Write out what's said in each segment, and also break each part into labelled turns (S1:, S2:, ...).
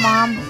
S1: mom,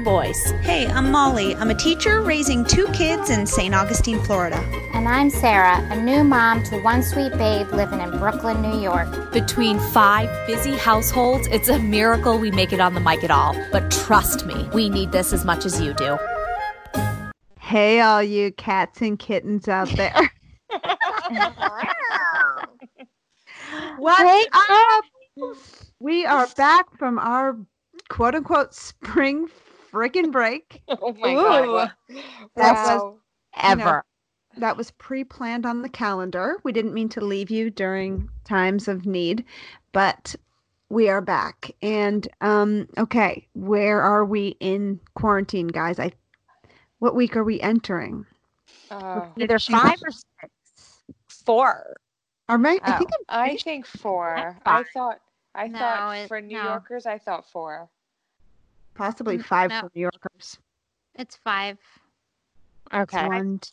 S2: boys.
S3: Hey, I'm Molly. I'm a teacher raising two kids in St. Augustine, Florida.
S4: And I'm Sarah, a new mom to one sweet babe living in Brooklyn, New York.
S5: Between five busy households, it's a miracle we make it on the mic at all. But trust me, we need this as much as you do.
S6: Hey, all you cats and kittens out there. What's up? We are back from our quote unquote spring friggin' break.
S7: Oh my god.
S6: That
S7: Wow.
S6: was ever. that was pre planned on the calendar. We didn't mean to leave you during times of need, but we are back. And um, okay, where are we in quarantine, guys? I what week are we entering?
S7: Oh,
S8: Either five or six.
S3: Four.
S6: Are my, I
S7: oh,
S6: think I'm
S7: I think four. I thought I
S4: No,
S7: thought
S4: it-
S7: for New
S4: no.
S7: Yorkers I thought four.
S6: Possibly
S4: Mm,
S6: five
S4: no.
S6: for New Yorkers.
S4: It's five.
S7: Okay.
S6: One, two,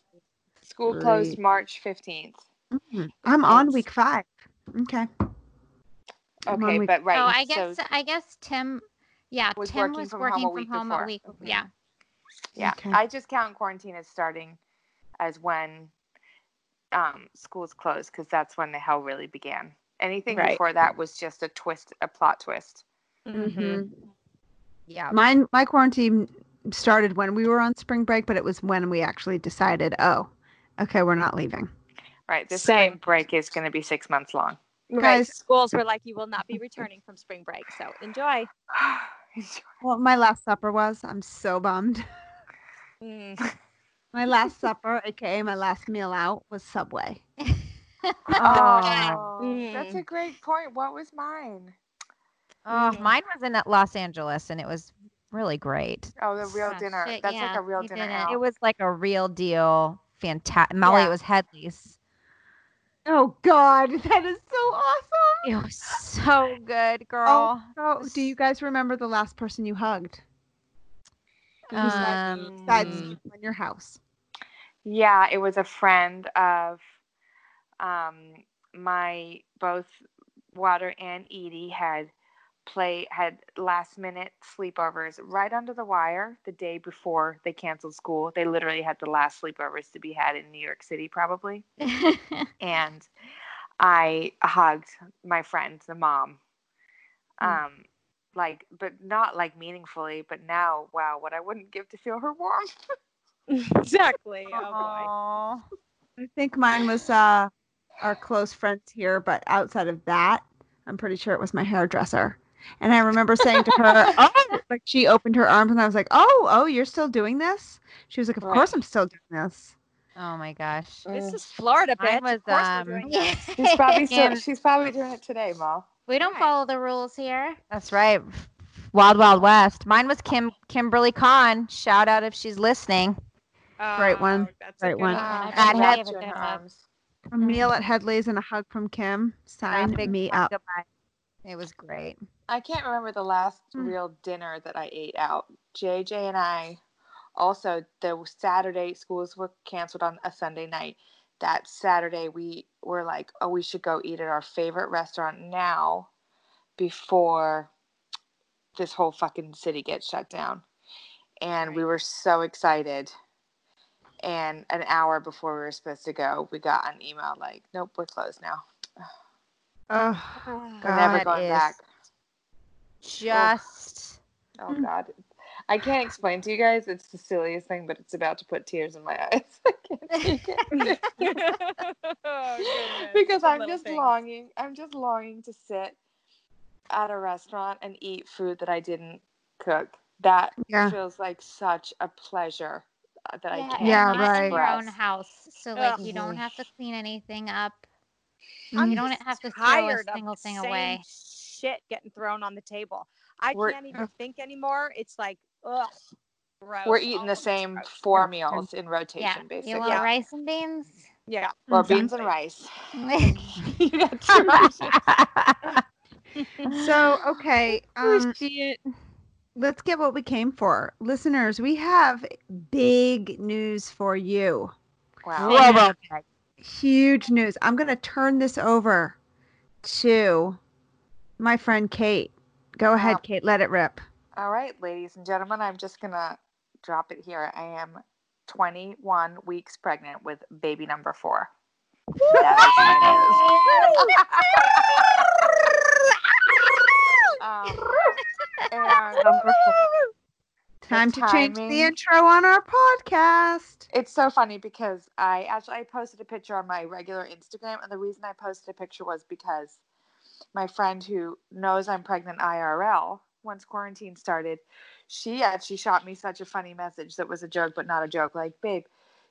S7: School closed March fifteenth.
S6: mhm. I'm on week five. Okay. I'm
S7: Okay,
S6: week-
S7: but right.
S4: oh, I
S7: so-
S4: guess I guess Tim. Yeah,
S7: Was
S4: Tim
S7: working
S4: was
S7: from
S4: working
S7: home
S4: from home
S7: before.
S4: a week.
S7: Mhm.
S4: Yeah.
S7: Yeah,
S6: Okay.
S7: I just count quarantine as starting as when um, schools closed because that's when the hell really began. Anything
S3: Right.
S7: before that was just a twist, a plot twist.
S6: Mhm.
S8: Yeah.
S6: Mine, my quarantine started when we were on spring break, but it was when we actually decided, oh, okay, we're not leaving.
S7: Right. This
S3: Same.
S7: spring break is going to be six months long.
S3: Right.
S6: Guys-
S3: Schools were like, you will not be returning from spring break. So enjoy.
S6: Well, my last supper was. I'm so bummed.
S3: Mm.
S6: My last supper, aka my last meal out, was Subway.
S7: oh,
S3: Mm.
S7: that's a great point. What was mine?
S8: Oh,
S3: Mhm.
S8: mine was in Los Angeles and it was really great.
S7: Oh, the real
S4: Oh,
S7: dinner.
S4: shit,
S7: That's like a real dinner
S4: it.
S8: It was like a real deal. Fantastic. Molly,
S7: Yeah.
S8: it was Headley's.
S6: Oh God, that is so awesome.
S8: It was so good, girl.
S6: Oh, do you guys remember the last person you hugged?
S8: Um,
S6: Besides in your house.
S7: Yeah, it was a friend of um my both Wawa and Edie had play had last minute sleepovers right under the wire the day before they canceled school. They literally had the last sleepovers to be had in New York City probably. And I hugged my friend, the mom. Um like but not like meaningfully, but now wow, what I wouldn't give to feel her warmth.
S3: exactly. Oh, boy.
S6: I think mine was uh, our close friends here, but outside of that, I'm pretty sure it was my hairdresser. And I remember saying to her, "Oh," like she opened her arms, and I was like, "Oh, oh, you're still doing this?" She was like, "Of
S7: Right.
S6: course, I'm still doing this."
S8: Oh my gosh.
S3: This is Florida,
S8: Mine
S3: bitch.
S8: was,
S3: of course
S8: um,
S3: we're doing that.
S7: She's probably still, she's probably doing it today, Ma.
S4: we don't
S3: Right.
S4: follow the rules here.
S8: That's right. Wild Wild West. Mine was Kim Kimberly Kahn. Shout out if she's listening.
S6: Great one.
S3: Oh, That's
S6: Great
S3: a good
S6: one.
S4: Uh,
S8: At Head-
S4: a good one.
S6: A meal at Headley's and a hug from Kim. Sign me up.
S8: goodbye. It was great.
S7: I can't remember the last
S6: Hmm.
S7: real dinner that I ate out. JJ and I also the Saturday schools were canceled on a Sunday night. That Saturday we were like, oh, we should go eat at our favorite restaurant now before this whole fucking city gets shut down. And we were so excited. And an hour before we were supposed to go, we got an email like, nope, we're closed now.
S6: Oh,
S7: We're never
S8: That
S7: going back.
S8: Just
S7: Oh God, I can't explain to you guys. It's the silliest thing, but it's about to put tears in my eyes. I can't take it.
S3: oh,
S7: because
S3: The
S7: I'm just
S3: things.
S7: longing. I'm just longing to sit at a restaurant and eat food that I didn't cook. That
S6: Yeah.
S7: feels like such a pleasure uh, that I can't.
S6: Yeah,
S4: not
S6: right.
S4: in your own house, so like
S3: Ugh.
S4: you don't have to clean anything up.
S6: I'm
S4: you don't have to throw a single thing away.
S3: Shit getting thrown on the table. I
S7: We're-
S3: can't even think anymore. It's like
S9: Ugh. Gross.
S7: We're eating the same
S9: gross.
S7: four meals in rotation,
S4: Yeah.
S7: basically.
S4: You want
S9: Yeah.
S4: rice and beans?
S9: Yeah.
S7: Or beans and rice. You got two options.
S6: So, okay.
S8: Oh,
S6: Um,
S8: shit.
S6: let's get what we came for. Listeners, we have big news for you.
S7: Wow.
S6: Huge news. I'm going to turn this over to my friend Kate. Go ahead,
S7: Wow.
S6: Kate. Let it rip.
S7: All right, ladies and gentlemen, I'm just gonna drop it here. I am 21 weeks pregnant with baby number four. That is my news. um,
S6: Time to change the intro on our podcast.
S7: it's so funny because I actually I posted a picture on my regular Instagram, and the reason I posted a picture was because my friend who knows I'm pregnant IRL, once quarantine started, she actually shot me such a funny message that was a joke but not a joke. Like, babe,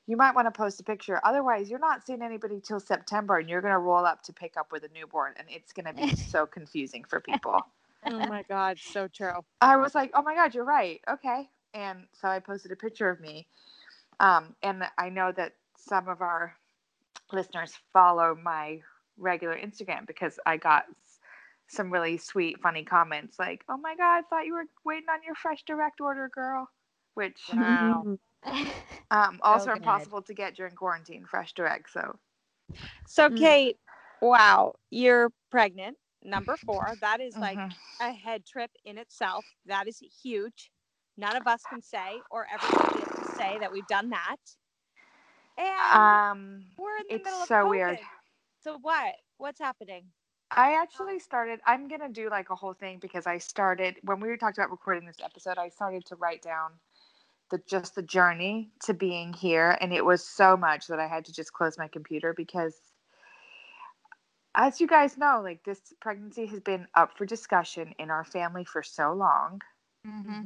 S7: you might want to post a picture. Otherwise, you're not seeing anybody till September, and you're gonna roll up to pick up with a newborn, and it's gonna be so confusing for people.
S9: Oh my god, so true.
S7: I was like, oh my God, you're right. Okay. And so I posted a picture of me. Um, and I know that some of our listeners follow my regular Instagram because I got some really sweet, funny comments like, oh my God, I thought you were waiting on your FreshDirect order, girl. Which
S9: Wow.
S7: um, also
S8: good.
S7: impossible to get during quarantine, FreshDirect. So
S9: So
S6: Mm.
S9: Kate, wow, you're pregnant, number four. That is like
S7: mhm.
S9: a head trip in itself. That is huge. None of us can say or ever will be able to say that we've done that. And
S7: um,
S9: we're in the
S7: it's
S9: middle of
S7: so weird.
S9: COVID. So what? What's happening?
S7: I actually started. I'm gonna do like a whole thing because I started when we were talking about recording this episode. I started to write down the just the journey to being here, and it was so much that I had to just close my computer because, as you guys know, like this pregnancy has been up for discussion in our family for so long,
S4: Mm-hmm.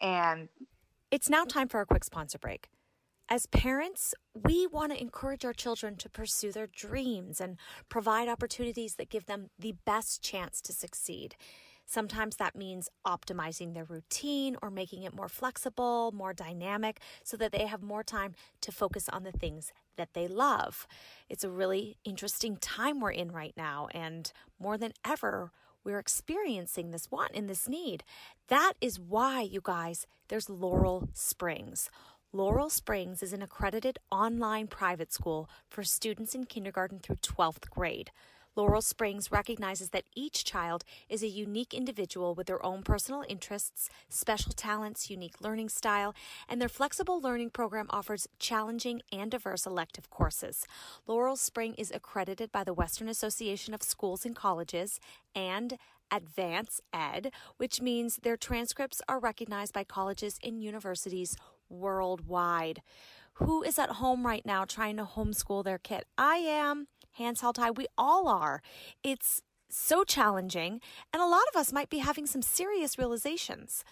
S7: and
S5: It's now time for a quick sponsor break. As parents, we want to encourage our children to pursue their dreams and provide opportunities that give them the best chance to succeed. Sometimes that means optimizing their routine or making it more flexible, more dynamic, so that they have more time to focus on the things that they love. It's a really interesting time we're in right now, and more than ever, we're experiencing this want and this need. That is why, you guys, there's Laurel Springs. Laurel Springs is an accredited online private school for students in kindergarten through 12th grade. Laurel Springs recognizes that each child is a unique individual with their own personal interests, special talents, unique learning style, and their flexible learning program offers challenging and diverse elective courses. Laurel Spring is accredited by the Western Association of Schools and Colleges and Advance Ed, which means their transcripts are recognized by colleges and universities worldwide. Who is at home right now trying to homeschool their kid? I am. Hands held high. We all are. It's so challenging, and a lot of us might be having some serious realizations.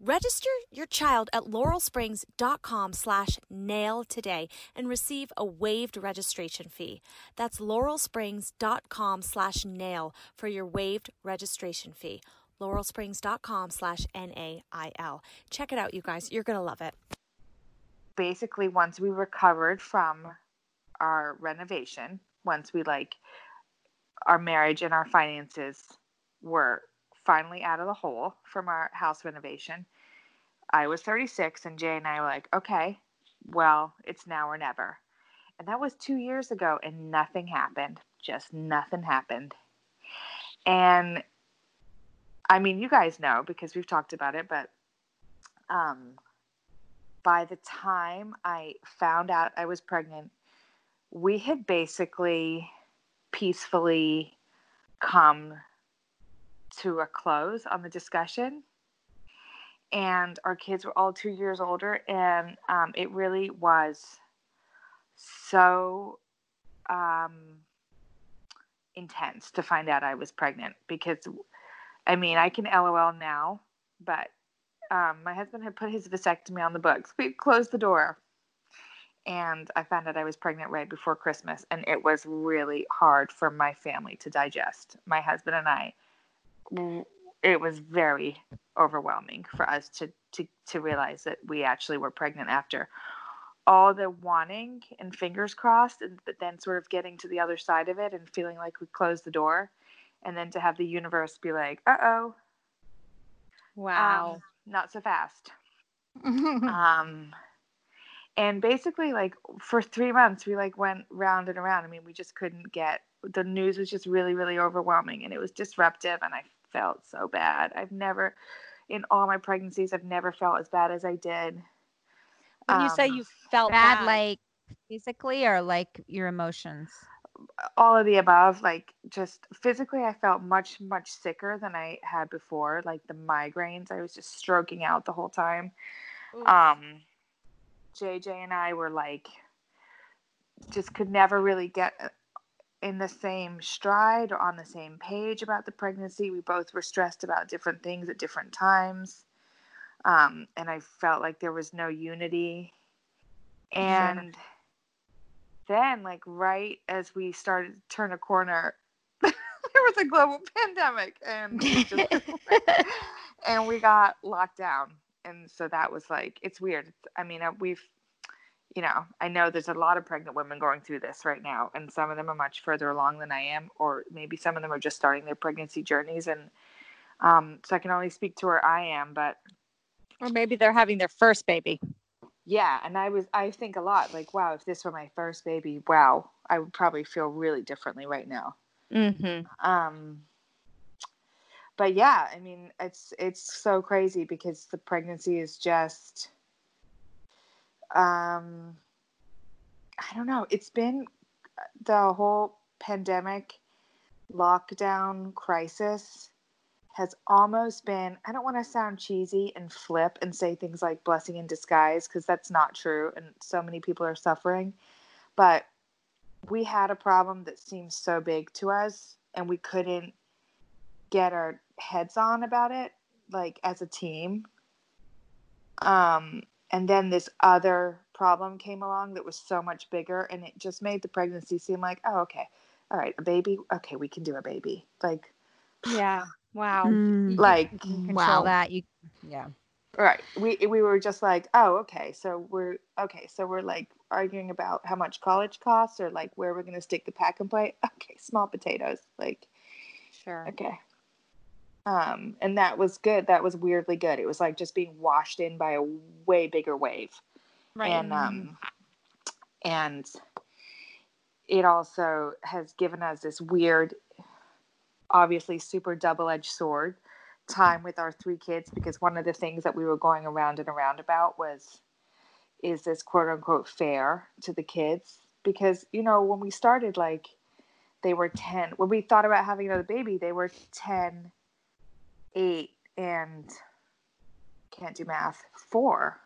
S5: Register your child at laurelsprings.com slash nail today and receive a waived registration fee. That's laurelsprings.com slash nail for your waived registration fee. laurelsprings.com slash N-A-I-L. Check it out, you guys. You're going to love it.
S7: basically once we recovered from our renovation once we like our marriage and our finances were finally out of the hole from our house renovation i was 36 and jay and i were like okay well it's now or never and that was two years ago and nothing happened just nothing happened and i mean you guys know because we've talked about it but um by the time I found out I was pregnant, we had basically peacefully come to a close on the discussion. And our kids were all two years older, and um, it really was so um, intense to find out I was pregnant because, I mean, I can LOL now, but um, my husband had put his vasectomy on the books. We closed the door. And I found out I was pregnant right before Christmas. And it was really hard for my family to digest. My husband and I, it was very overwhelming for us to to to realize that we actually were pregnant after all the wanting and fingers crossed and but then sort of getting to the other side of it and feeling like we closed the door and then to have the universe be like uh-oh.
S9: Wow.
S7: um, not so fast. Um and basically like for three months we like went round and around. I mean we just couldn't get the news was just really really overwhelming and it was disruptive and i felt so bad. I've never in all my pregnancies i've never felt as bad as i did.
S9: When you say
S7: um,
S9: you felt
S8: Bad,
S9: bad,
S8: like physically or like your emotions?
S7: All of the above like just physically i felt much much sicker than i had before like the migraines i was just stroking out the whole time.
S9: Oof.
S7: um jj and i were like just could never really get uh, in the same stride or on the same page about the pregnancy. We both were stressed about different things at different times. Um and i felt like there was no unity. And then like right as we started to turn a corner there was a global pandemic and we just, and we got locked down and so that was like it's weird i mean uh, we've you know i know there's a lot of pregnant women going through this right now and some of them are much further along than i am or maybe some of them are just starting their pregnancy journeys and um, so i can only speak to where i am but
S9: or maybe they're having their first baby.
S7: Yeah and i was i think a lot like wow if this were my first baby wow i would probably feel really differently right now
S9: Mm-hmm.
S7: um but yeah i mean it's it's so crazy because the pregnancy is just um i don't know it's been the whole pandemic lockdown crisis has almost been i don't want to sound cheesy and flip and say things like blessing in disguise because that's not true and so many people are suffering but we had a problem that seemed so big to us and we couldn't get our heads on about it like as a team um and then this other problem came along that was so much bigger and it just made the pregnancy seem like oh okay all right a baby okay we can do a baby like
S9: Yeah. Wow.
S6: Mm.
S7: like
S8: You control
S6: Wow.
S8: that. You yeah.
S7: right we we were just like oh okay so we're okay so we're like arguing about how much college costs or like where we're going to stick the pack and play okay small potatoes like
S9: Sure.
S7: Okay. Um, and that was good. That was weirdly good. It was like just being washed in by a way bigger wave.
S9: Right.
S7: And um and it also has given us this weird obviously super double-edged sword time with our three kids because one of the things that we were going around and around about was is this quote unquote fair to the kids? Because you know when we started like they were 10 when we thought about having another baby they were 10 8 and can't do math 4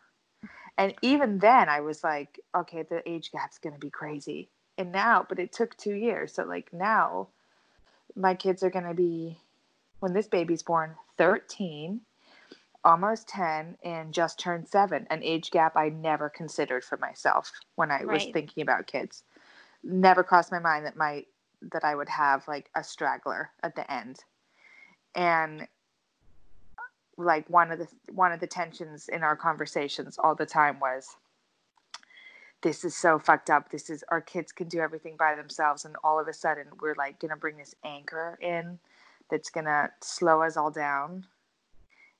S7: and even then i was like okay the age gap's going to be crazy. And now but it took 2 years so like now my kids are going to be when this baby's born 13 almost 10 and just turned 7 an age gap i never considered for myself when i was thinking about kids. Never crossed my mind that my that i would have like a straggler at the end. And like one of the one of the tensions in our conversations all the time was this is so fucked up this is our kids can do everything by themselves and all of a sudden we're like gonna bring this anchor in that's gonna slow us all down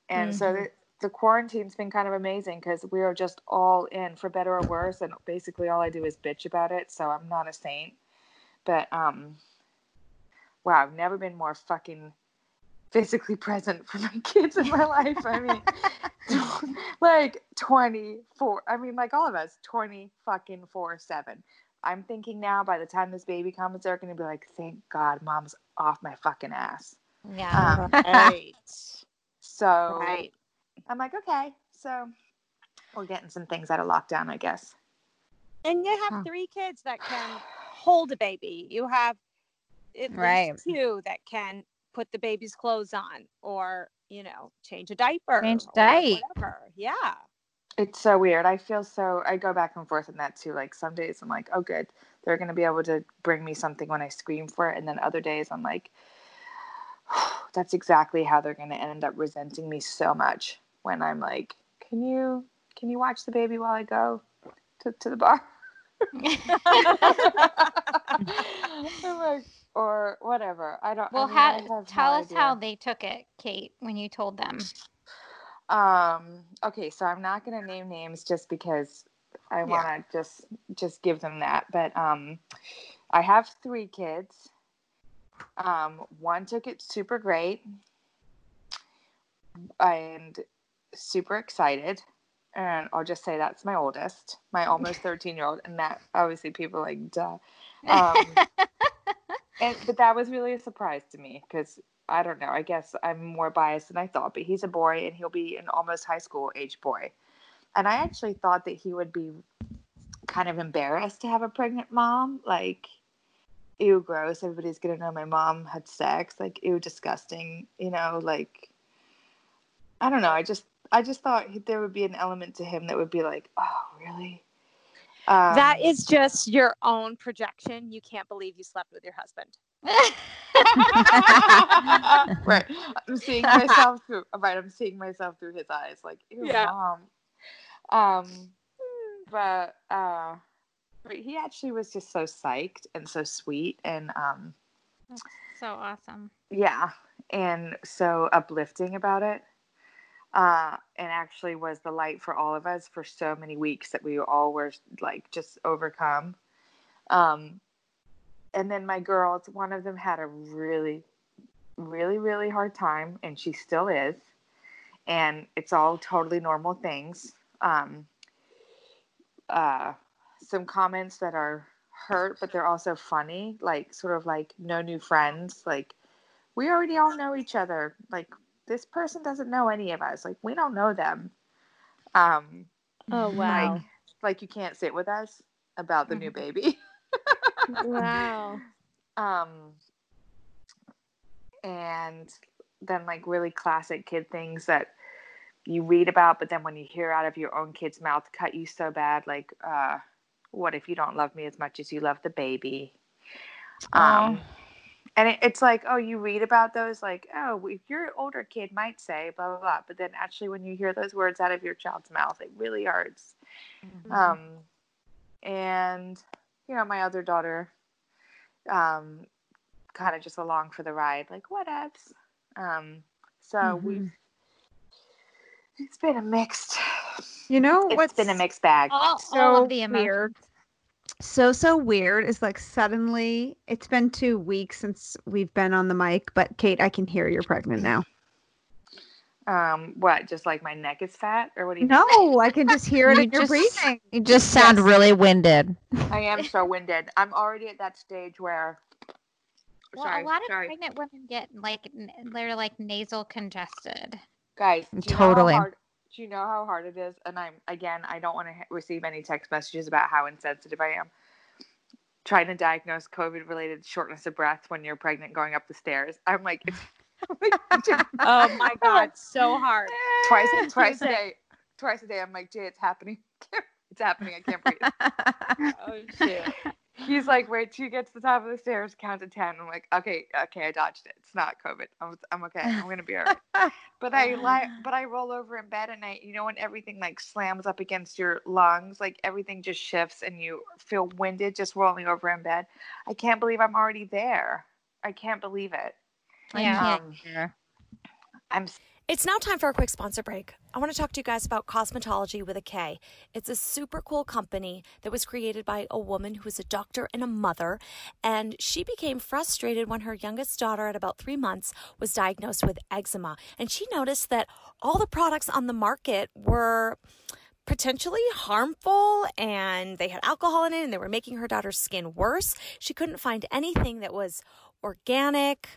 S7: and so
S9: Mhm.
S7: the, the quarantine's been kind of amazing because we are just all in for better or worse and basically all i do is bitch about it so i'm not a saint but um wow i've never been more fucking physically present for my kids in my life i mean like 24 i mean like all of us 20 fucking 4 7 i'm thinking now by the time this baby comes they're gonna be like thank god mom's off my fucking ass
S8: Yeah.
S7: um,
S9: Right.
S7: so
S9: Right.
S7: i'm like okay so we're getting some things out of lockdown i guess
S9: And you have
S8: Huh.
S9: three kids that can hold a baby. You have at
S8: Right.
S9: least two that can put the baby's clothes on or, you know, change a diaper.
S8: Change
S9: or
S8: diaper.
S9: Yeah.
S7: it's so weird i feel so i go back and forth on that too like some days i'm like oh good they're going to be able to bring me something when i scream for it and then other days i'm like that's exactly how they're going to end up resenting me so much when I'm like, "Can you can you watch the baby while I go to, to the bar?" I'm like, or whatever. I don't.
S10: Well,
S7: I mean, I have no
S10: tell us how they took it, Kate, when you told them.
S7: Um. Okay, so I'm not gonna name names just because I want to just just give them that. But um, I have three kids. Um, one took it super great, and super excited. And I'll just say that's my oldest, my almost 13 year old, and that obviously people are like duh. Um, and but that was really a surprise to me because I don't know. I guess I'm more biased than I thought, but he's a boy and he'll be an almost high school age boy. And I actually thought that he would be kind of embarrassed to have a pregnant mom. Like, ew, gross. Everybody's going to know my mom had sex. Like, ew, disgusting. You know, like, I don't know. I just, I just thought there would be an element to him that would be like, oh, really? Um,
S9: that is just your own projection. You can't believe you slept with your husband.
S7: right. I'm seeing myself through. Right. I'm seeing myself through his eyes. Like, ew,
S9: Yeah.
S7: mom. Um, but uh, but he actually was just so psyched and so sweet and um,
S10: That's so awesome.
S7: yeah, and so uplifting about it. Uh, and actually was the light for all of us for so many weeks that we all were like just overcome. Um, and then my girls, one of them had a really, really, really hard time, and she still is. And it's all totally normal things. Um, uh, some comments that are hurt, but they're also funny, like sort of like no new friends. Like we already all know each other. Like this person doesn't know any of us. Like we don't know them. Um,
S9: Oh wow.
S7: like like you can't sit with us about the new baby.
S9: wow.
S7: um and then like really classic kid things that you read about but then when you hear out of your own kid's mouth cut you so bad like uh what if you don't love me as much as you love the baby um and it, it's like oh you read about those? Like oh if your older kid might say blah blah blah. But then actually when you hear those words out of your child's mouth it really hurts. Um and you know my other daughter um kind of just along for the ride like whatevs. Um so we've it's been a mixed
S6: You know
S7: it's
S6: what's
S7: been a mixed bag.
S10: All,
S6: so
S10: all of the emotions.
S6: weird? So so weird is like suddenly it's been two weeks since we've been on the mic, but Kate, I can hear you're pregnant now.
S7: um what just like my neck is fat or what do you
S6: No, I can just hear it
S8: You
S6: in your
S8: just-
S6: breathing.
S8: You just sound
S7: Yes.
S8: really winded.
S7: i am so winded i'm already at that stage where
S10: Well,
S7: sorry
S10: a lot of
S7: sorry
S10: pregnant women get like they're like nasal congested.
S7: guys do you
S8: Totally.
S7: know how hard, do you know how hard it is? And i'm again i don't want to receive any text messages about how insensitive i am. Trying to diagnose covid related shortness of breath when you're pregnant going up the stairs. I'm like I'm like,
S9: Oh my god, so hard.
S7: twice twice a day twice a day i'm like jay it's happening. It's happening i can't breathe.
S9: Oh shit.
S7: He's like wait till you get to the top of the stairs count to 10 i'm like okay okay i dodged it. It's not covid. I'm, I'm okay. I'm gonna be all right. But i lie but i roll over in bed at night you know when everything like slams up against your lungs like everything just shifts and you feel winded just rolling over in bed? I can't believe i'm already there. I can't believe it.
S10: Yeah.
S7: um, i'm
S5: It's now time for a quick sponsor break. I want to talk to you guys about Kosmatology with a K. It's a super cool company that was created by a woman who is a doctor and a mother. And she became frustrated when her youngest daughter, at about three months, was diagnosed with eczema. And she noticed that all the products on the market were potentially harmful and they had alcohol in it and they were making her daughter's skin worse. She couldn't find anything that was organic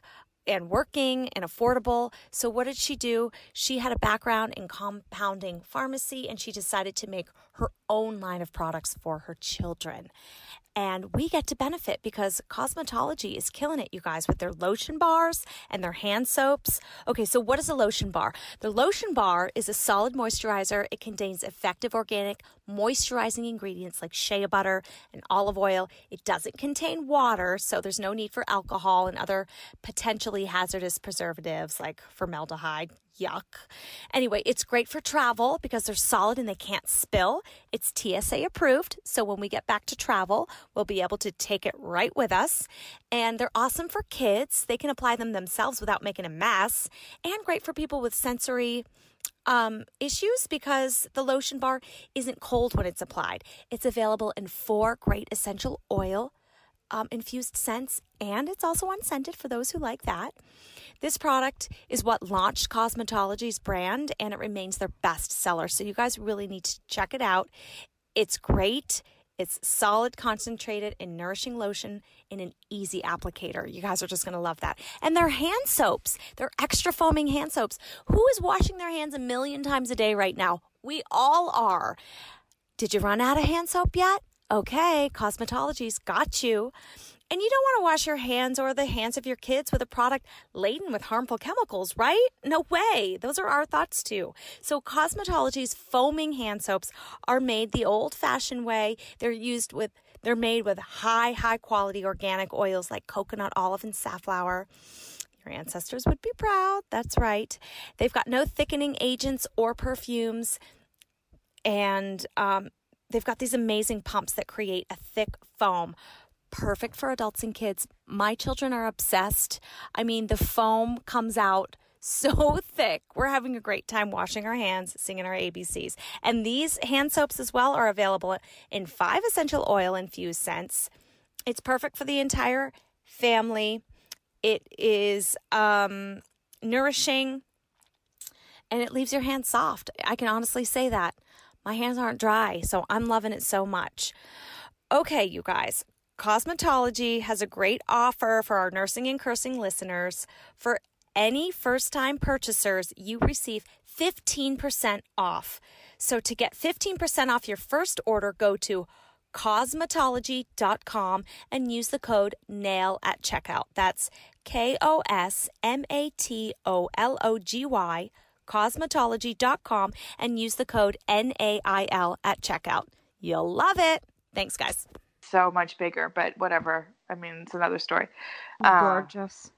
S5: and working and affordable. So, what did she do? She had a background in compounding pharmacy and she decided to make her own line of products for her children. And we get to benefit because Kosmatology is killing it, you guys, with their lotion bars and their hand soaps. Okay, so what is a lotion bar? The lotion bar is a solid moisturizer. It contains effective organic moisturizing ingredients like shea butter and olive oil. It doesn't contain water, so there's no need for alcohol and other potentially hazardous preservatives like formaldehyde. Yuck. Anyway, it's great for travel because they're solid and they can't spill. It's TSA approved, so when we get back to travel, we'll be able to take it right with us. And they're awesome for kids. They can apply them themselves without making a mess, and great for people with sensory um, issues because the lotion bar isn't cold when it's applied. It's available in four great essential oil um, infused scents, and it's also unscented for those who like that. This product is what launched Kosmatology's brand, and it remains their best seller. So you guys really need to check it out. It's great. It's solid, concentrated, and nourishing lotion in an easy applicator. You guys are just going to love that. And their hand soaps, they're extra foaming hand soaps. Who is washing their hands a million times a day right now? We all are. Did you run out of hand soap yet? Okay, Kosmatology's got you. And you don't want to wash your hands or the hands of your kids with a product laden with harmful chemicals, right? No way. Those are our thoughts too. So, Kosmatology's foaming hand soaps are made the old fashioned way. They're used with, they're made with high, high quality organic oils like coconut, olive, and safflower. Your ancestors would be proud. That's right. They've got no thickening agents or perfumes. And um, they've got these amazing pumps that create a thick foam perfect for adults and kids. My children are obsessed. I mean, the foam comes out so thick. We're having a great time washing our hands, singing our ABCs. And these hand soaps as well are available in five essential oil infused scents. It's perfect for the entire family. It is um, nourishing and it leaves your hands soft. I can honestly say that. My hands aren't dry, so I'm loving it so much. Okay, you guys, Kosmatology has a great offer for our nursing and cursing listeners. For any first time purchasers, you receive 15% off. So to get 15% off your first order, go to kosmatology.com and use the code NAIL at checkout. That's K O S M A T O L O G Y, kosmatology.com, and use the code N A I L at checkout. You'll love it. Thanks, guys.
S7: So much bigger, but whatever. I mean, it's another story. Uh,
S6: Gorgeous.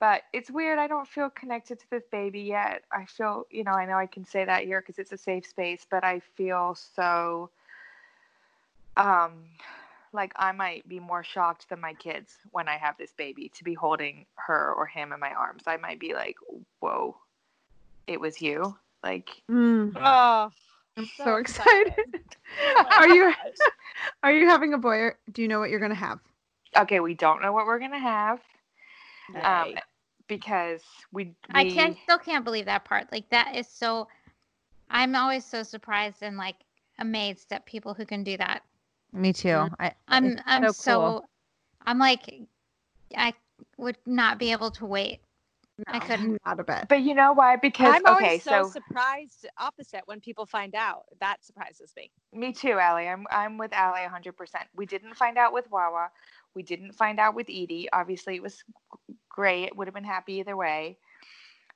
S7: but it's weird. I don't feel connected to this baby yet. I feel, you know, I know I can say that here because it's a safe space, but I feel so, um, like I might be more shocked than my kids when I have this baby to be holding her or him in my arms. I might be like, whoa, it was you. Like,
S6: Mm,
S9: Oh,
S6: I'm so,
S9: so
S6: excited.
S9: Oh
S6: are you are you having a boy? Or do you know what you're gonna have?
S7: okay, we don't know what we're gonna have. Um, because we, we
S10: I can't still can't believe that part. Like that is so I'm always so surprised and like amazed at people who can do that.
S8: Me too. I,
S10: I'm I'm
S8: so
S10: so. I'm like I would not be able to wait. I couldn't.
S6: Not a bit.
S7: But you know why? Because
S9: I'm always so,
S7: so
S9: surprised opposite when people find out. That surprises me.
S7: Me too, Allie. I'm I'm with Allie 100%. We didn't find out with Wawa. We didn't find out with Edie. Obviously, it was g- great. Would have been happy either way.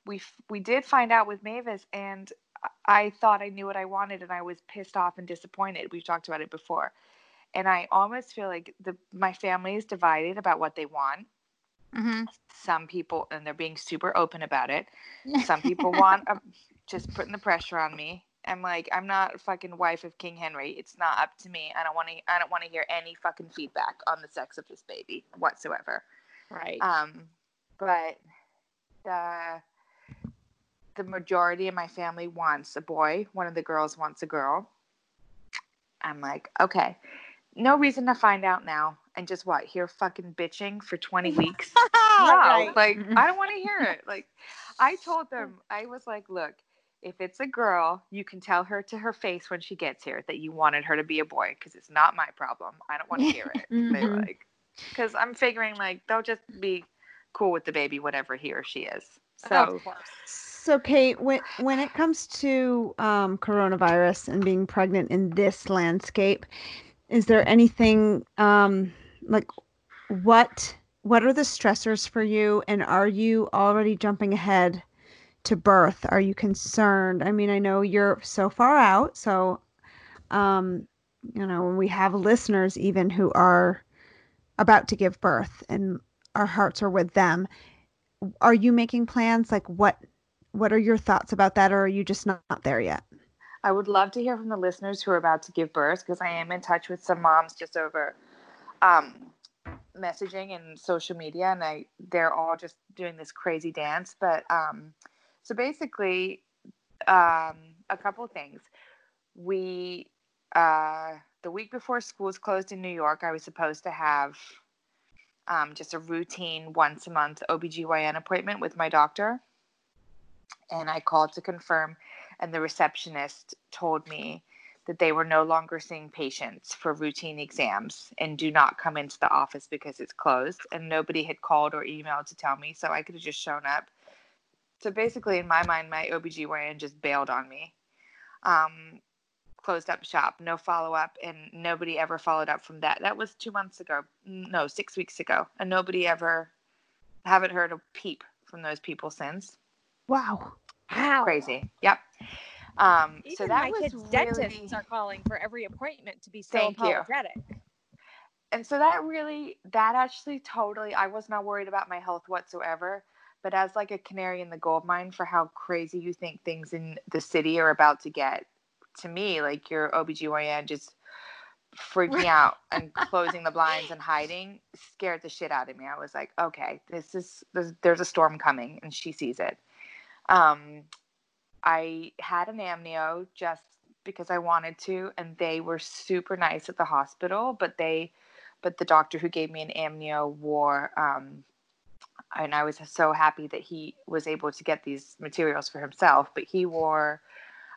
S7: We f- we did find out with Mavis, and I I thought I knew what I wanted, and I was pissed off and disappointed. We've talked about it before, and I almost feel like the my family is divided about what they want.
S10: Hmm
S7: Some people, and they're being super open about it. Some people want um, just putting the pressure on me. I'm like, I'm not a fucking wife of King Henry. It's not up to me. I don't want to. I don't want to hear any fucking feedback on the sex of this baby whatsoever.
S9: Right.
S7: Um, but the the majority of my family wants a boy. One of the girls wants a girl. I'm like, okay, no reason to find out now. And just what? Hear fucking bitching for 20 weeks? no,
S9: Right.
S7: like I don't want to hear it. Like I told them, I was like, look, if it's a girl, you can tell her to her face when she gets here that you wanted her to be a boy because it's not my problem. I don't want to hear it. They were
S6: Mhm.
S7: like, because I'm figuring like they'll just be cool with the baby, whatever he or she is. So.
S6: So, Kate, when when it comes to um, coronavirus and being pregnant in this landscape, is there anything um like what what are the stressors for you? And are you already jumping ahead to birth? Are you concerned? I mean i know you're so far out so um you know we have listeners even who are about to give birth and our hearts are with them. Are you making plans? Like what what are your thoughts about that or are you just not, not there yet
S7: I would love to hear from the listeners who are about to give birth because I am in touch with some moms just over um, messaging and social media, and I they're all just doing this crazy dance. But um, so basically, um, a couple things. We uh, the week before schools closed in New York, I was supposed to have um, just a routine once a month OBGYN appointment with my doctor. And I called to confirm, and the receptionist told me that they were no longer seeing patients for routine exams and do not come into the office because it's closed. And nobody had called or emailed to tell me, so I could have just shown up. So basically, in my mind, my OBGYN just bailed on me. Um, closed up shop, no follow up, and nobody ever followed up from that. That was two months ago, no, six weeks ago, and nobody ever haven't heard a peep from those people since.
S6: wow
S9: Wow.
S7: Crazy. Yep. Um,
S9: Even
S7: so that
S9: my
S7: was
S9: kids'
S7: really,
S9: dentists are calling for every appointment to be so
S7: Thank you. and so that really, that actually totally, I was not worried about my health whatsoever. But as like a canary in the gold mine for how crazy you think things in the city are about to get, to me, like your OBGYN just freaking out and closing the blinds and hiding scared the shit out of me. I was like, okay, this is this, there's a storm coming, and she sees it. Um, I had an amnio just because I wanted to, and they were super nice at the hospital. But they, but the doctor who gave me an amnio wore, um, and I was so happy that he was able to get these materials for himself. But he wore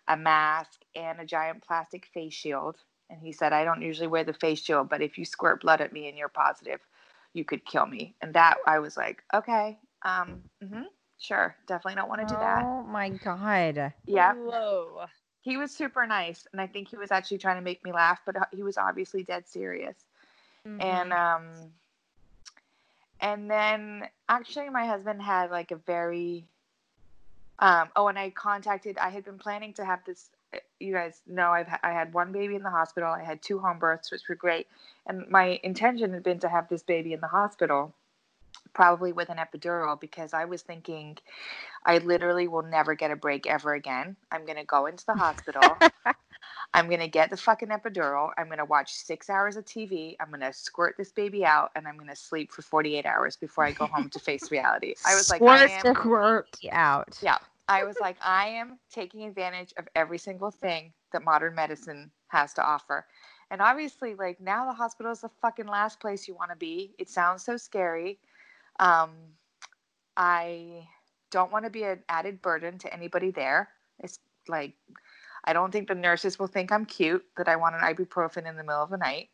S7: a mask and a giant plastic face shield. And he said, I don't usually wear the face shield, but if you squirt blood at me and you're positive, you could kill me. And that I was like, okay, um, hmm sure, definitely don't want to do that.
S8: Oh my god.
S7: Yeah.
S9: Whoa.
S7: He was super nice, and I think he was actually trying to make me laugh, but uh, he was obviously dead serious. And um, and then actually, my husband had like a very um. Oh, and I contacted. I had been planning to have this. uh, You guys know I've I had one baby in the hospital. I had two home births, which were great, and my intention had been to have this baby in the hospital, probably with an epidural, because I was thinking, I literally will never get a break ever again. I'm gonna go into the hospital. I'm gonna get the fucking epidural. I'm gonna watch six hours of TV. I'm gonna squirt this baby out, and I'm gonna sleep for 48 hours before I go home to face reality. I was like, I am,
S6: squirt.
S8: Out.
S7: yeah. I was like, I am taking advantage of every single thing that modern medicine has to offer. And obviously, like now the hospital is the fucking last place you want to be. It sounds so scary. Um, I don't want to be an added burden to anybody there. It's like, I don't think the nurses will think I'm cute that I want an ibuprofen in the middle of the night.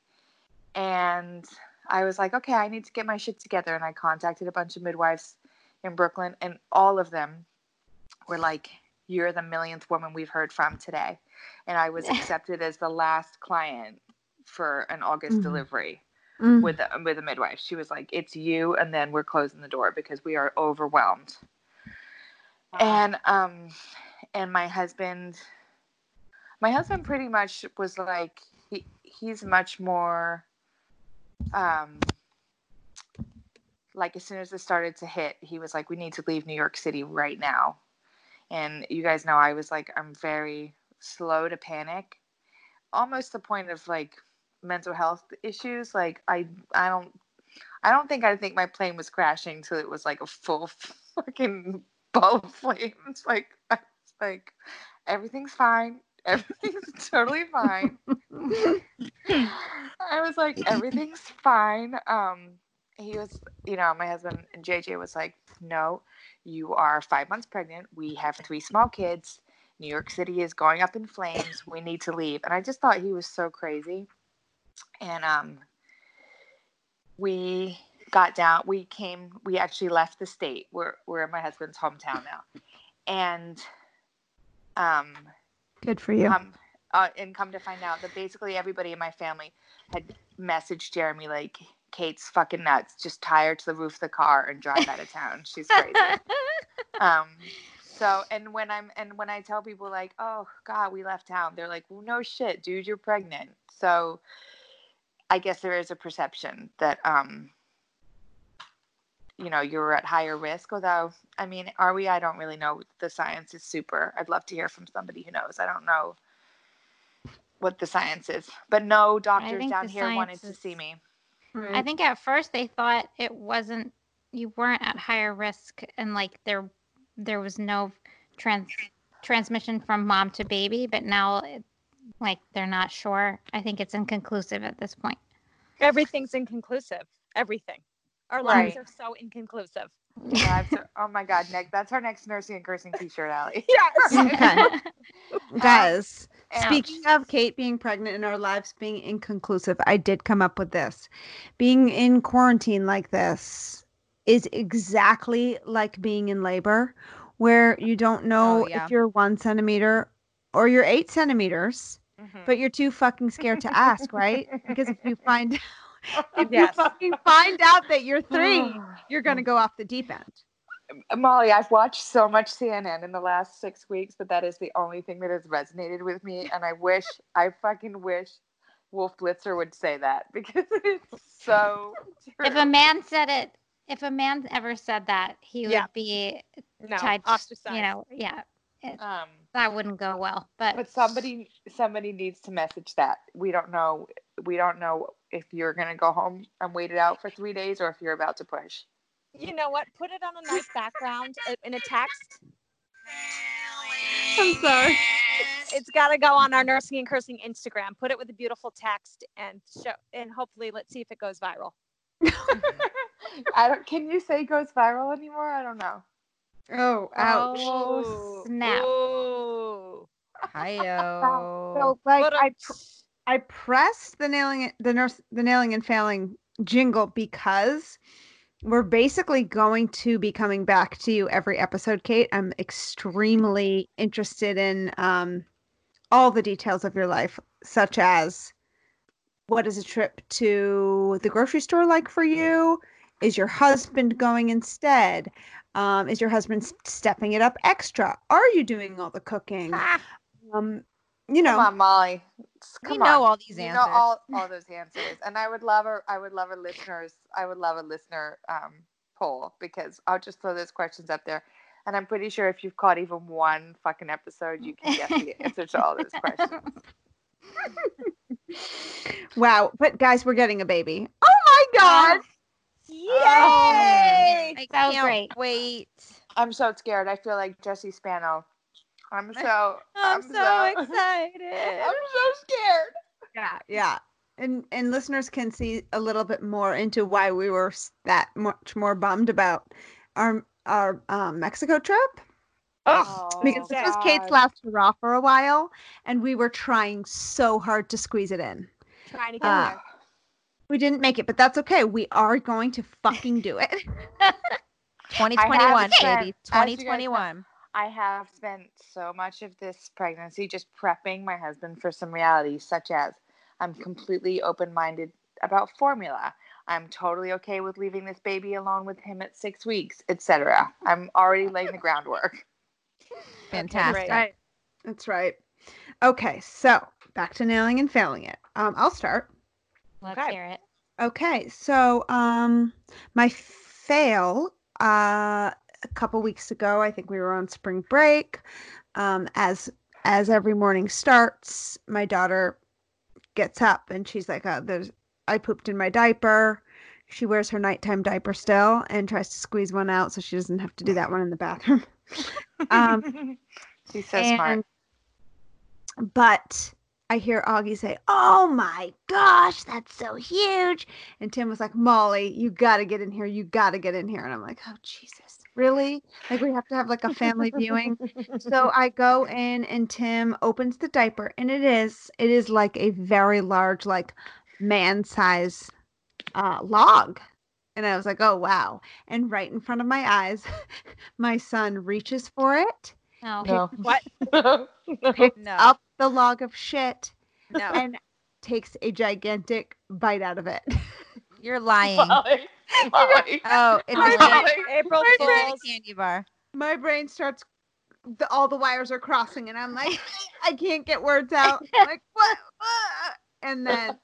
S7: And I was like, okay, I need to get my shit together. And I contacted a bunch of midwives in Brooklyn, and all of them were like, You're the millionth woman we've heard from today. And I was accepted as the last client for an August
S6: Mhm.
S7: delivery
S6: Mm.
S7: with a, with a midwife. She was like, "It's you," and then we're closing the door because we are overwhelmed. And um, and my husband, my husband pretty much was like, he he's much more, um, like as soon as it started to hit, he was like, "We need to leave New York City right now." And you guys know I was like, I'm very slow to panic, almost the point of like mental health issues. Like I I don't I don't think I think my plane was crashing till it was like a full fucking ball of flames. Like like everything's fine. Everything's totally fine. I was like everything's fine. Um he was you know, my husband and JJ was like, No, you are five months pregnant. We have three small kids. New York City is going up in flames. We need to leave. And I just thought he was so crazy. And um, we got down. We came. We actually left the state. We're we're in my husband's hometown now. And um,
S6: Good for you.
S7: um, uh, and come to find out that basically everybody in my family had messaged Jeremy like, "Kate's fucking nuts. Just tie her to the roof of the car and drive out of town. She's crazy." um, so and when I'm and when I tell people like, "Oh God, we left town," they're like, "Well, no shit, dude, you're pregnant." So I guess there is a perception that um, you know you're at higher risk. Although, I mean, are we? I don't really know. The science is super. I'd love to hear from somebody who knows. I don't know what the science is, but no doctors down here wanted
S10: science
S7: to see
S10: is-
S7: me.
S10: I think at first they thought it wasn't you weren't at higher risk and like there there was no trans transmission from mom to baby, but now it, like they're not sure. I think it's inconclusive at this point.
S9: Everything's inconclusive. Everything. Our lives
S7: Right.
S9: are so inconclusive.
S7: Lives are- oh my God, Nick, that's our next nursing and cursing T-shirt, Allie.
S9: Yes.
S6: Okay. Guys,
S7: Ouch.
S6: speaking of Kate being pregnant and our lives being inconclusive, I did come up with this. Being in quarantine like this is exactly like being in labor, where you don't know
S8: Oh, yeah.
S6: if you're one centimeter or you're eight centimeters,
S7: Mhm.
S6: but you're too fucking scared to ask, right? Because if you find if
S9: Yes.
S6: you fucking find out that you're three, you're gonna go off the deep end.
S7: Molly, I've watched so much CNN in the last six weeks, but that is the only thing that has resonated with me. And I wish, I fucking wish Wolf Blitzer would say that because it's so true.
S10: If a man said it, if a man ever said that, he would
S9: Yeah.
S10: be
S9: No,
S10: tied.
S9: ostracized.
S10: You know, yeah, it,
S7: um,
S10: that wouldn't go well. But,
S7: but somebody, somebody needs to message that. We don't know. We don't know if you're gonna go home and wait it out for three days or if you're about to push.
S9: You know what? Put it on a nice background in a text.
S6: I'm sorry.
S9: It's got to go on our nursing and cursing Instagram. Put it with a beautiful text and show, and hopefully, let's see if it goes viral.
S7: I don't. Can you say goes viral anymore? I don't know.
S6: Oh, ouch.
S10: oh snap!
S9: Ooh.
S8: Hi-yo.
S6: So like
S9: But,
S6: I pr- I pressed the nailing it, the nurse the nailing and failing jingle because we're basically going to be coming back to you every episode, Kate. I'm extremely interested in um, all the details of your life, such as what is a trip to the grocery store like for you? Is your husband going instead? Um, is your husband stepping it up extra? Are you doing all the cooking? Um, you know,
S7: Come on, Molly. S-
S8: We
S7: Come
S8: know
S7: on.
S8: all these
S7: You
S8: answers.
S7: know all, all those answers, and I would love a I would love a listeners I would love a listener um, poll because I'll just throw those questions up there, and I'm pretty sure if you've caught even one fucking episode, you can guess the answer to all those questions.
S6: Wow, but guys, we're getting a baby. Oh my god.
S9: Yay!
S8: I
S10: So
S8: can't
S10: great.
S8: wait.
S7: I'm so scared. I feel like Jesse Spano. I'm so
S9: I'm, so, excited.
S7: I'm so scared.
S6: Yeah, yeah. And and listeners can see a little bit more into why we were that much more bummed about our our um, Mexico trip
S9: Oh,
S6: because this was Kate's last hurrah for a while, and we were trying so hard to squeeze it in.
S9: trying to get
S6: Uh,
S9: there.
S6: We didn't make it, but that's okay. We are going to fucking do it.
S8: 2021,
S7: spent-
S8: baby.
S7: as you guys know,
S8: 2021.
S7: I have spent so much of this pregnancy just prepping my husband for some realities, such as I'm completely open minded about formula. I'm totally okay with leaving this baby alone with him at six weeks, etc. I'm already laying the groundwork.
S8: Fantastic.
S9: great.
S6: That's right. Okay, so back to nailing and failing it. Um, I'll start.
S10: Let's
S9: Okay.
S10: hear it.
S6: Okay, so um my fail uh a couple weeks ago, I think we were on spring break. Um as as every morning starts, my daughter gets up and she's like, uh, there's I pooped in my diaper. She wears her nighttime diaper still and tries to squeeze one out so she doesn't have to do that one in the bathroom. um
S7: She's so smart.
S6: but I hear Augie say, "Oh my gosh, that's so huge!" And Tim was like, "Molly, you got to get in here. You got to get in here." And I'm like, "Oh Jesus, really? Like we have to have like a family viewing?" so I go in, and Tim opens the diaper, and it is it is like a very large, like man size uh, log. And I was like, "Oh wow!" And right in front of my eyes, my son reaches for it
S10: No.
S7: No.
S9: What?
S6: picks
S8: No.
S6: up the log of shit
S8: No,
S6: and takes a gigantic bite out of it.
S8: you're lying.
S7: Molly, Molly.
S8: Oh, it's
S6: My
S8: a
S6: brain-
S9: April
S6: my
S9: Fools.
S8: candy bar.
S6: My brain starts. The, all the wires are crossing, and I'm like, I can't get words out. I'm like what? Ah!" And then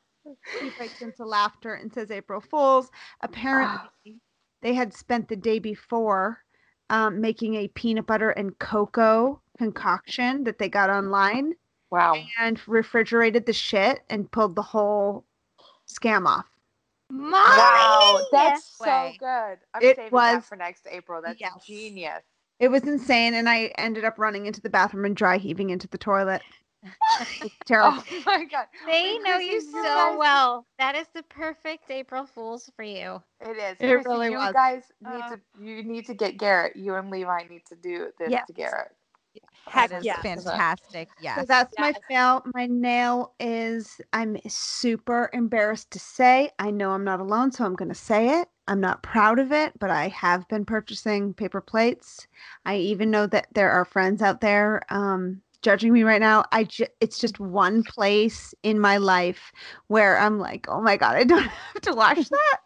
S6: he breaks into laughter and says, "April Fools." Apparently, they had spent the day before um, making a peanut butter and cocoa concoction that they got online
S7: Wow.
S6: and refrigerated the shit and pulled the whole scam off.
S7: Wow, that's so good. I'm
S6: It
S7: saving
S6: was-
S7: that for next April. That's
S6: Yes.
S7: genius.
S6: It was insane, and I ended up running into the bathroom and dry heaving into the toilet. It's terrible.
S7: Oh my god.
S10: They
S7: Wait,
S10: know
S7: Chrissy,
S10: you
S7: you
S10: so
S7: guys-
S10: well. That is the perfect April Fool's for you.
S7: It is.
S6: It
S7: Chrissy,
S6: really
S7: you
S6: was.
S7: guys need
S10: Uh,
S7: to you need to get Garrett. You and Levi need to do this
S9: Yes.
S7: to Garrett.
S9: Heck
S8: That is
S9: yes.
S8: fantastic.
S6: So
S8: Yes.
S6: that's my
S9: Yes.
S6: fail. My nail is I'm super embarrassed to say. I know I'm not alone, so I'm going to say it. I'm not proud of it, but I have been purchasing paper plates. I even know that there are friends out there um, judging me right now. I ju- it's just one place in my life where I'm like, oh my god, I don't have to wash that.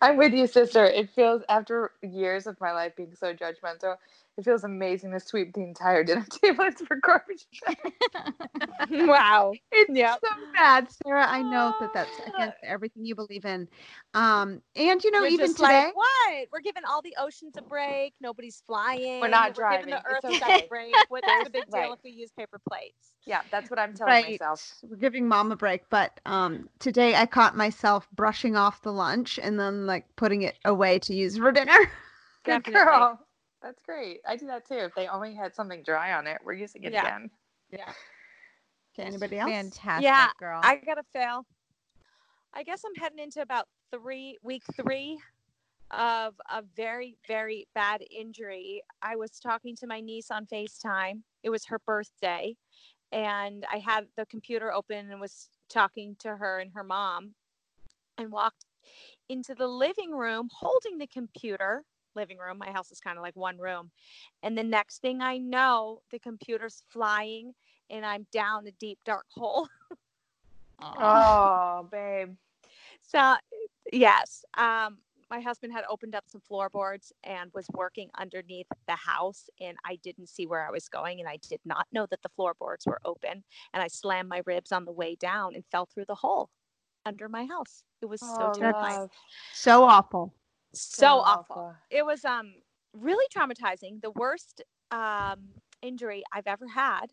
S7: I'm with you, sister. It feels after years of my life being so judgmental, it feels amazing to sweep the entire dinner table and for garbage.
S9: wow.
S6: It's
S9: Yep.
S6: so bad, Sarah. I know that that's against everything you believe in. Um, and you know,
S9: You're
S6: even today,
S9: like, what? We're giving all the oceans a break. Nobody's flying.
S7: We're not driving.
S9: We're giving the earth
S7: It's
S9: a break. What's the big deal
S7: Right.
S9: if we use paper plates?
S7: Yeah, that's what I'm telling
S6: right,
S7: myself.
S6: we're giving mom a break. But um, today I caught myself brushing off the lunch and then like putting it away to use for dinner.
S7: Good
S9: Definitely.
S7: girl. That's great. I do that too. If they only had something dry on it, we're using it again.
S9: Yeah.
S7: again.
S6: Okay, anybody else?
S8: Fantastic,
S9: Yeah,
S8: girl.
S9: I gotta fail. I guess I'm heading into about three week three of a very very bad injury. I was talking to my niece on Facetime. It was her birthday, and I had the computer open and was talking to her and her mom, and walked into the living room holding the computer. Living room. My house is kind of like one room, and the next thing I know, the computer's flying and I'm down a deep dark hole.
S7: Oh, babe.
S9: So, yes, um, my husband had opened up some floorboards and was working underneath the house, and I didn't see where I was going, and I did not know that the floorboards were open, and I slammed my ribs on the way down and fell through the hole under my house. It was so
S7: Oh,
S9: terrifying.
S6: So awful.
S9: So awful. It was um really traumatizing. The worst um injury I've ever had.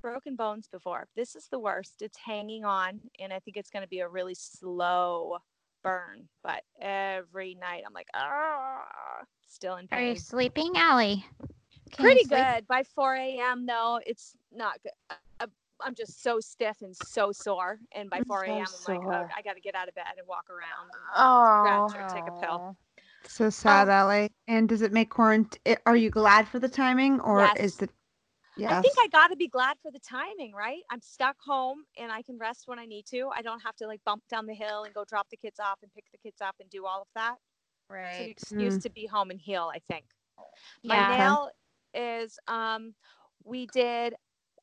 S9: Broken bones before. This is the worst. It's hanging on, and I think it's going to be a really slow burn. But every night I'm like, ah, still in pain.
S10: Are you sleeping, Allie? Can you
S9: Pretty
S10: sleep?
S9: good. By 4 a.m. though, it's not good. I- I'm just so stiff and so sore. And by 4
S7: so
S9: a.m., I'm like, oh. I got to get out of bed and walk around. and
S7: Oh.
S9: Or take a pill.
S6: So sad, Ellie. And does it make quarantine? Are you glad for the timing, or
S9: Yes.
S6: is the? Yes.
S9: I think I got to be glad for the timing, right? I'm stuck home and I can rest when I need to. I don't have to like bump down the hill and go drop the kids off and pick the kids up and do all of that. It's an
S8: right.
S9: excuse
S6: Mm.
S9: to be home and heal, I think. My
S10: Yeah.
S6: Okay.
S9: nail is um we did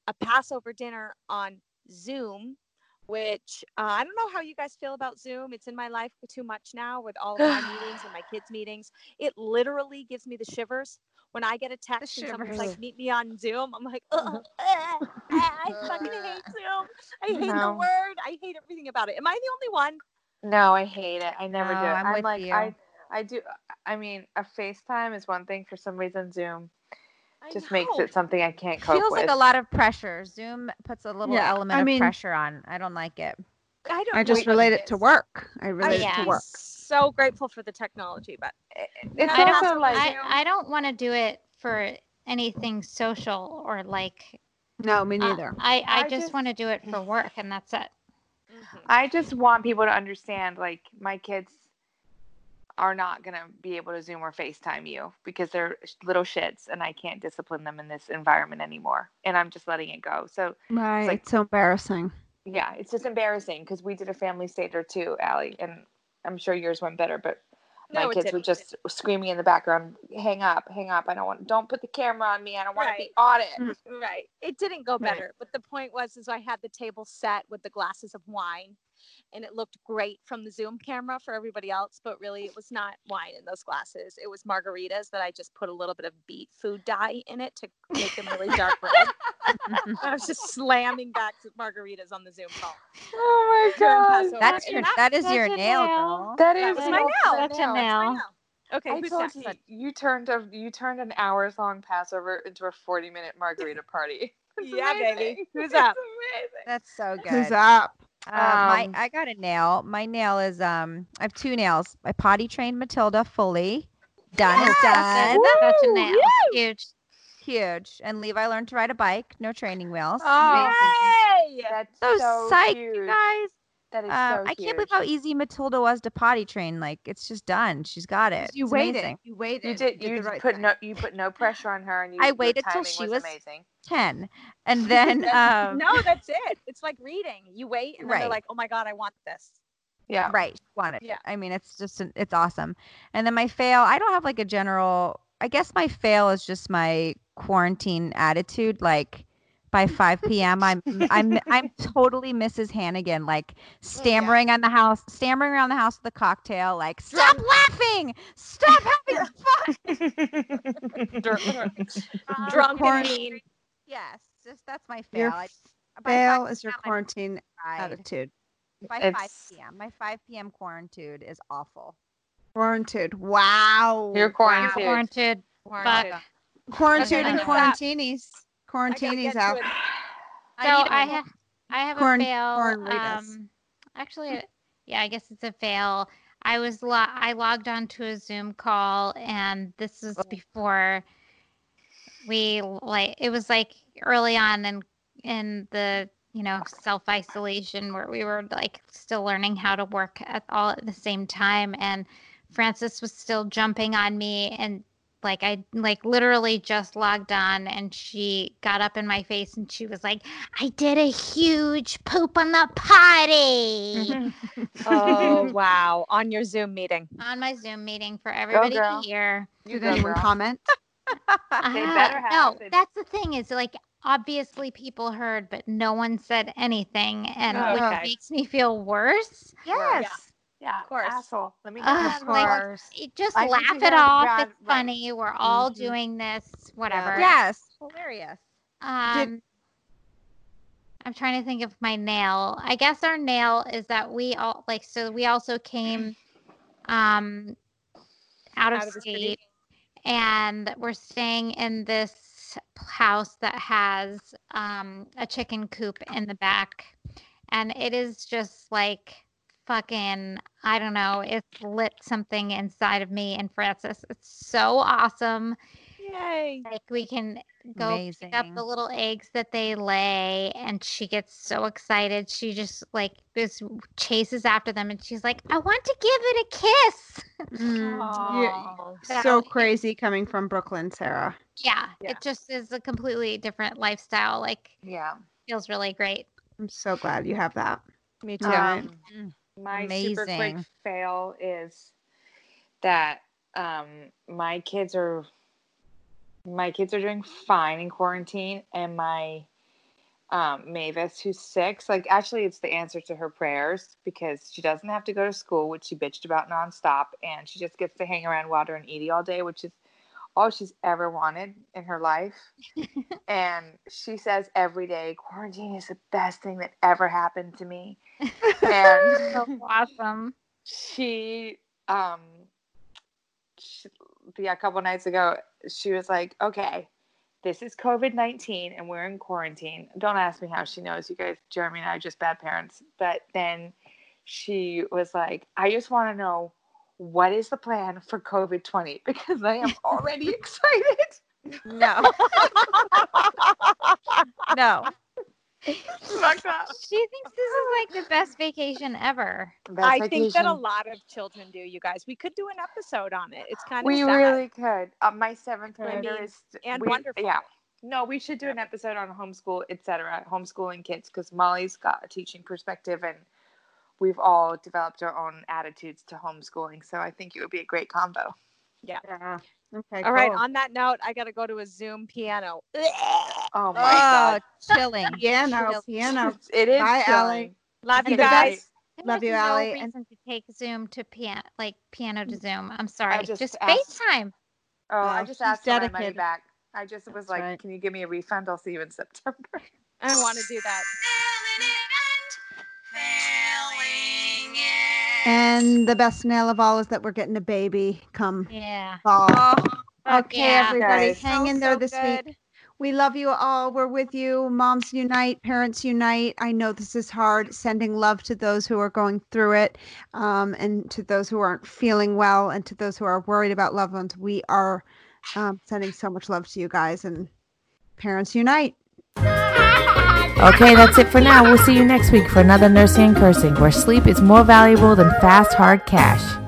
S9: a Passover dinner on Zoom, which uh, I don't know how you guys feel about Zoom. It's in my life too much now with all of my meetings and my kids' meetings. It literally gives me the shivers. When I get a text and someone's like, meet me on Zoom, I'm like, Ugh, eh, I fucking hate Zoom. I hate the word. I hate everything about it. Am I the only one?
S7: No, I hate it. I never
S8: No,
S7: do it.
S8: I'm with
S7: like
S8: you.
S7: I I do I mean a FaceTime is one thing for some reason Zoom
S9: I
S7: just makes it something I can't cope with.
S8: Feels
S7: with.
S8: like a lot of pressure. Zoom puts a little
S6: Yeah,
S8: element
S6: I
S8: of
S6: mean-
S8: pressure on. I don't like it.
S9: I don't
S6: I just relate it to work. I relate it
S10: yeah.
S6: to work.
S9: So grateful for the technology, but
S7: It's
S10: I
S7: also
S10: don't,
S7: like
S10: I, I don't want to do it for anything social or like.
S6: No, me
S10: uh,
S6: neither.
S10: I, I,
S7: I
S10: just,
S7: just-
S10: want to do it for work, and that's it.
S7: I just want people to understand like my kids are not going to be able to Zoom or FaceTime you because they're little shits and I can't discipline them in this environment anymore. And I'm just letting it go. So,
S6: Right.
S7: like-
S6: it's so embarrassing.
S7: yeah, it's just embarrassing because we did a family Seder too, Allie, and I'm sure yours went better, but my
S9: No, it
S7: kids were just screaming in the background, "Hang up, hang up! I don't want. Don't put the camera on me. I don't want to be
S9: Right.
S7: on it."
S9: Mm, right. It didn't go
S7: Right.
S9: better, but the point was is I had the table set with the glasses of wine and it looked great from the Zoom camera for everybody else, but really it was not wine in those glasses. It was margaritas that I just put a little bit of beet food dye in it to make them really dark red. I was just slamming back to margaritas on the Zoom call.
S7: Oh my god,
S8: That's your
S9: that-
S8: that is your nail,
S10: nail.
S8: girl.
S7: that
S9: that
S7: is
S9: my nail.
S10: That's a
S7: nail.
S9: That's my
S10: nail.
S9: nail. Okay,
S7: I
S9: who's
S7: told
S9: next?
S7: you you turned a you turned an hours long Passover into a forty minute margarita party. It's
S9: Yeah, baby.
S7: amazing.
S9: Who's up?
S7: amazing.
S8: That's so good.
S6: Who's up?
S8: Uh, my
S7: Um,
S8: I got a nail. My nail is um I have two nails. I potty trained Matilda fully. Done is done.
S10: Such a
S9: Woo!
S10: Huge.
S8: Huge. And Levi learned to ride a bike. No training wheels.
S7: Oh,
S9: Yay!
S7: That's
S8: so,
S7: so,
S8: psyched,
S7: huge.
S8: you guys.
S7: That is
S8: Uh,
S7: so
S8: I can't believe how easy Matilda was to potty train. Like it's just done. She's got it.
S6: You
S8: It's
S6: waited.
S8: amazing.
S6: You waited.
S7: you did. You
S6: the right
S7: put
S6: thing.
S7: no. You put no pressure on her, and you.
S8: I waited till she
S7: was
S8: was-
S7: amazing.
S8: Ten, and then um,
S9: no, that's it. It's like reading. You wait, and then they're like, "Oh my god, I want this."
S7: Yeah.
S8: right, she wanted. it.
S9: Yeah.
S8: I mean, it's just an, it's awesome. And then my fail. I don't have like a general. I guess my fail is just my quarantine attitude. Like by 5 p.m. I'm I'm I'm totally Mrs. Hannigan, like stammering on the house, stammering around the house with a cocktail, like stop laughing, stop having fun.
S9: Drunk
S8: quarant-
S9: and mean.
S8: Yes, just that's my
S6: Your
S8: fail. I,
S6: Fail
S8: 5
S6: is your quarantine
S8: cried.
S6: attitude.
S8: By 5 p.m. My 5 p.m. quarantine is awful.
S6: Quarantined. Wow.
S7: You're
S10: You're
S7: quarantined.
S10: warranted.
S7: Quarantined.
S10: Fuck.
S6: Quarantined and
S10: Okay.
S6: quarantinis.
S9: I
S6: Quarantinis out.
S10: So
S8: need
S10: I
S8: to-
S10: have I have
S6: Corn-
S10: a fail.
S6: cornritas.
S10: Um, actually, yeah, I guess it's a fail. I was lo- I logged onto a Zoom call, and this was before we like it was like early on in in the you know self isolation where we were like still learning how to work at all at the same time, and Francis was still jumping on me and like I like literally just logged on and she got up in my face and she was like, I did a huge poop on the potty
S9: Oh wow! On your Zoom meeting.
S10: on my Zoom meeting for everybody to hear.
S7: You
S6: Did
S7: go,
S6: anyone comment?
S7: They
S10: Uh,
S7: better have.
S10: No,
S7: They-
S10: that's the thing is like obviously people heard, but no one said anything, and
S7: Oh,
S10: which
S9: okay.
S10: makes me feel worse.
S8: Yes.
S7: Yeah,
S9: Of course.
S7: asshole. Let me get
S10: Ugh,
S7: that
S10: like, just
S7: I
S10: laugh it off.
S7: Brad-
S10: it's
S7: right.
S10: funny. We're all
S6: Mhm.
S10: doing this. Whatever.
S8: Yes. Hilarious.
S10: Um, I'm trying to think of my nail. I guess our nail is that we all like so we also came um out of
S9: Out of the
S10: state and we're staying in this house that has um a chicken coop in the back and it is just like fucking I don't know, it's lit something inside of me and Francis. It's so awesome
S9: Yay!
S10: like we can go pick up the little eggs that they lay and she gets so excited she just like just chases after them and she's like i want to give it a kiss
S6: Mm, yeah,
S10: So
S6: so crazy coming from Brooklyn, Sarah.
S10: yeah,
S9: Yeah.
S10: it just is a completely different lifestyle like
S7: Yeah.
S10: feels really great
S6: I'm so glad you have that.
S9: Me too.
S7: Um, my super quick fail is that um, my kids are my kids are doing fine in quarantine, and my um, Mavis, who's six, like actually, it's the answer to her prayers because she doesn't have to go to school, which she bitched about nonstop, and she just gets to hang around Walter and Edie all day, which is all she's ever wanted in her life. and she says every day, quarantine is the best thing that ever happened to me. and
S10: so awesome
S7: she um she, yeah, a couple nights ago she was like okay this is covid-19 and we're in quarantine don't ask me how she knows you guys jeremy and i are just bad parents but then she was like i just want to know what is the plan for covid-20 because i am already excited
S8: No. no.
S7: Fucked up.
S10: she thinks this is like the best vacation ever
S7: Best
S9: I think that a lot of children do. You guys, we could do an episode on it. It's kind of
S7: we
S9: sad.
S7: really could. Uh, my seventh
S9: I
S7: grader
S9: mean,
S7: is
S9: and
S7: we-
S9: wonderful.
S7: Yeah. No, we should do an episode on homeschool, etc. Homeschooling kids because Molly's got a teaching perspective, and we've all developed our own attitudes to homeschooling. So I think it would be a great combo.
S9: Yeah.
S6: Yeah. Okay.
S9: All right.
S6: cool.
S9: On that note, I got to go to a Zoom piano.
S7: Oh my
S8: Oh,
S7: god.
S8: chilling.
S6: piano, piano.
S7: It is
S6: Bye,
S7: chilling.
S6: Allie.
S9: Love
S6: And
S9: you guys.
S6: best- Love you,
S10: no
S6: Allie, and-
S10: to take Zoom to piano, like piano to mm. Zoom. I'm sorry.
S7: just
S10: Just,
S7: asked-
S10: FaceTime.
S7: Oh, I
S6: Well,
S7: just
S6: she's
S7: asked for my money back. I just was like,
S6: right.
S7: "Can you give me a refund? I'll see you in September."
S9: I want to do that.
S6: And the best nail of all is that we're getting a baby come
S10: Yeah.
S6: fall.
S10: Oh, Fuck
S6: okay,
S10: yeah.
S6: everybody,
S7: Guys.
S6: hang in there
S9: So
S6: this
S9: good.
S6: week. We love you all. We're with you. Moms unite, parents unite. I know this is hard. Sending love to those who are going through it, um, and to those who aren't feeling well, and to those who are worried about loved ones. We are um, sending so much love to you guys, and parents unite.
S1: Okay, that's it for now. We'll see you next week for another Nursing and Cursing, where sleep is more valuable than fast, hard cash.